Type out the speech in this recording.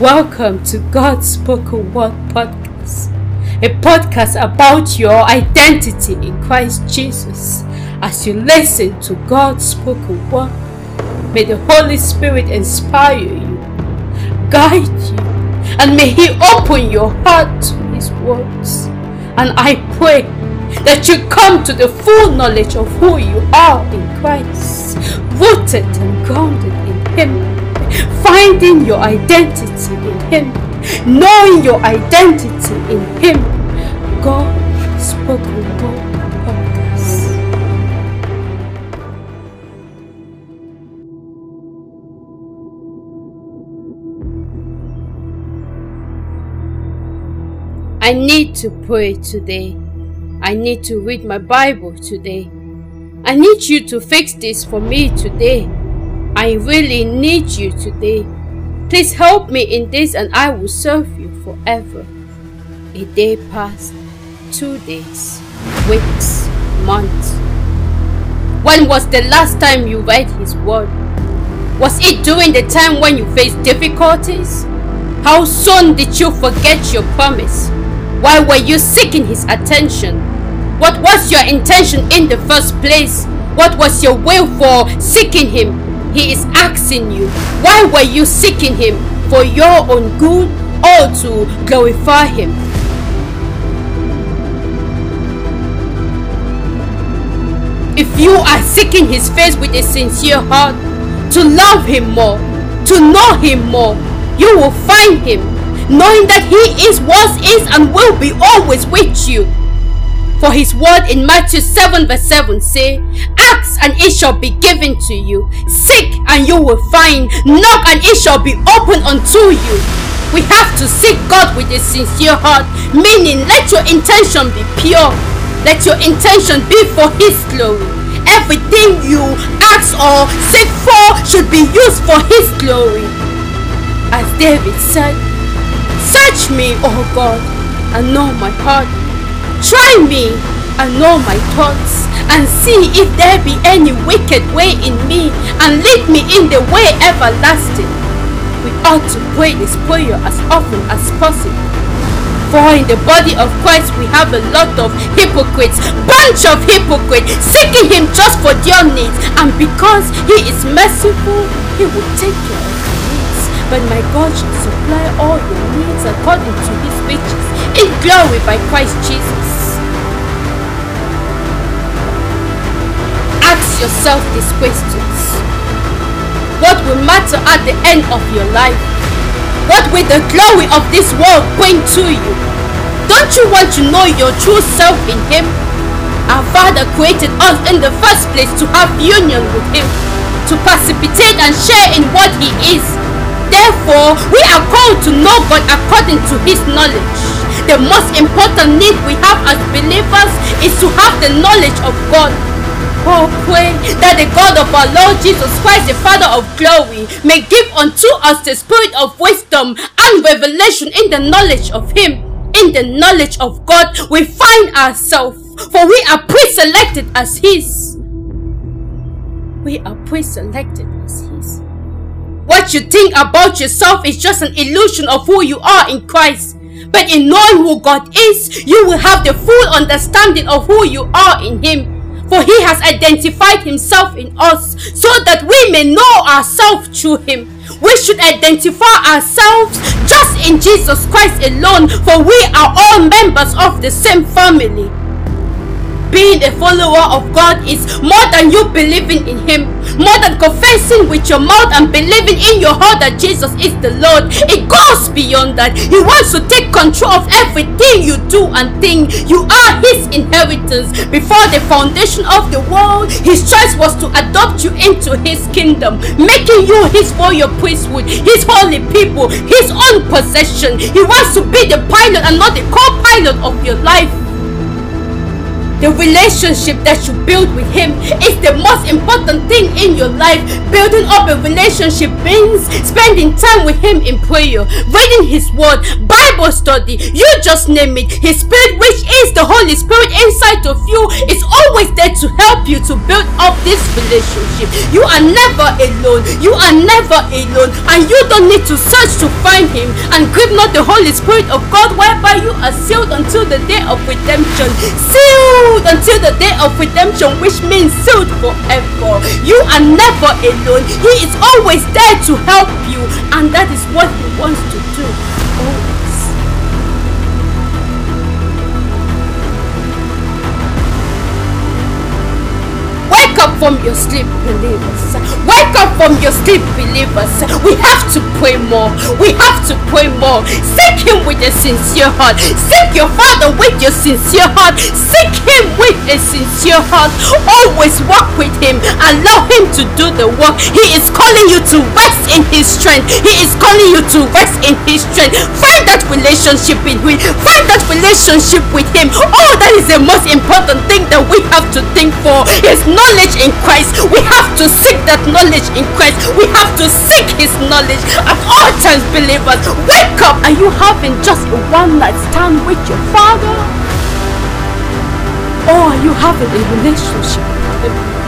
Welcome to God's Spoken Word Podcast, a podcast about your identity in Christ Jesus. As you listen to God's spoken word, may the Holy Spirit inspire you, guide you, and may He open your heart to His words. And I pray that you come to the full knowledge of who you are in Christ, rooted and grounded in Him finding your identity in Him, knowing your identity in Him. God spoken word podcast. I need to pray today. I need to read my Bible today. I need you to fix this for me today. I really need you today. Please help me in this and I will serve you forever. A day passed, two days, weeks, months. When was the last time you read His Word? Was it during the time when you faced difficulties? How soon did you forget your promise? Why were you seeking His attention? What was your intention in the first place? What was your will for seeking Him? He is asking you, why were you seeking Him? For your own good or to glorify Him? If you are seeking His face with a sincere heart, to love Him more, to know Him more, you will find Him, knowing that He is, was, is, and will be always with you. For his word in Matthew 7 verse 7 say, Ask and it shall be given to you. Seek and you will find. Knock and it shall be opened unto you. We have to seek God with a sincere heart, meaning let your intention be pure. Let your intention be for his glory. Everything you ask or seek for should be used for his glory. As David said, Search me, O God, and know my heart Try me and know my thoughts, and see if there be any wicked way in me, and lead me in the way everlasting. We ought to pray this prayer as often as possible. For in the body of Christ we have a lot of hypocrites, bunch of hypocrites, seeking Him just for their needs, and because He is merciful, He will take care of your needs. But my God shall supply all your needs according to His riches in glory by Christ Jesus. Ask yourself these questions. What will matter at the end of your life? What will the glory of this world bring to you? Don't you want to know your true self in Him? Our Father created us in the first place to have union with Him, to participate and share in what He is. Therefore, we are called to know God according to His knowledge. The most important need we have as believers is to have the knowledge of God. Oh, pray that the God of our Lord Jesus Christ, the Father of glory, may give unto us the spirit of wisdom and revelation in the knowledge of Him. In the knowledge of God, we find ourselves, for we are pre-selected as His. We are pre-selected as His. What you think about yourself is just an illusion of who you are in Christ. But in knowing who God is, you will have the full understanding of who you are in Him. For he has identified himself in us so that we may know ourselves through him. We should identify ourselves just in Jesus Christ alone, for we are all members of the same family being a follower of God is more than you believing in Him, more than confessing with your mouth and believing in your heart that Jesus is the Lord. It goes beyond that. He wants to take control of everything you do and think. You are His inheritance. Before the foundation of the world, His choice was to adopt you into His kingdom, making you His royal priesthood, His holy people, His own possession. He wants to be the pilot and not the co pilot of your life. The relationship that you build with Him is the most important thing in your life. Building up a relationship means spending time with Him in prayer, reading His Word, Bible study, you just name it. His Spirit, which is the Holy Spirit inside of you, is always there to help you to build up this relationship. You are never alone. You are never alone. And you don't need to search to find Him. And grieve not the Holy Spirit of God, whereby you are sealed until the day of redemption. Until the day of redemption, which means sealed forever. You are never alone. He is always there to help you. And that is what He wants to do. Always. Wake up from your sleep, believers. Wake up from your sleep, believers. We have to pray more. We have to pray more. Seek Him with a sincere heart. Seek your Father with your sincere heart. Seek Him with a sincere heart. Always walk with Him. Allow Him to do the work. He is calling you to rest in His strength. He is calling you to rest in His strength. Find that relationship in Him. Find that relationship with Him. Oh, that is the most important thing have to think for. His knowledge in Christ. We have to seek that knowledge in Christ. We have to seek His knowledge at all times, believers. Wake up! Are you having just a one night stand with your Father? Or are you having a relationship with Him?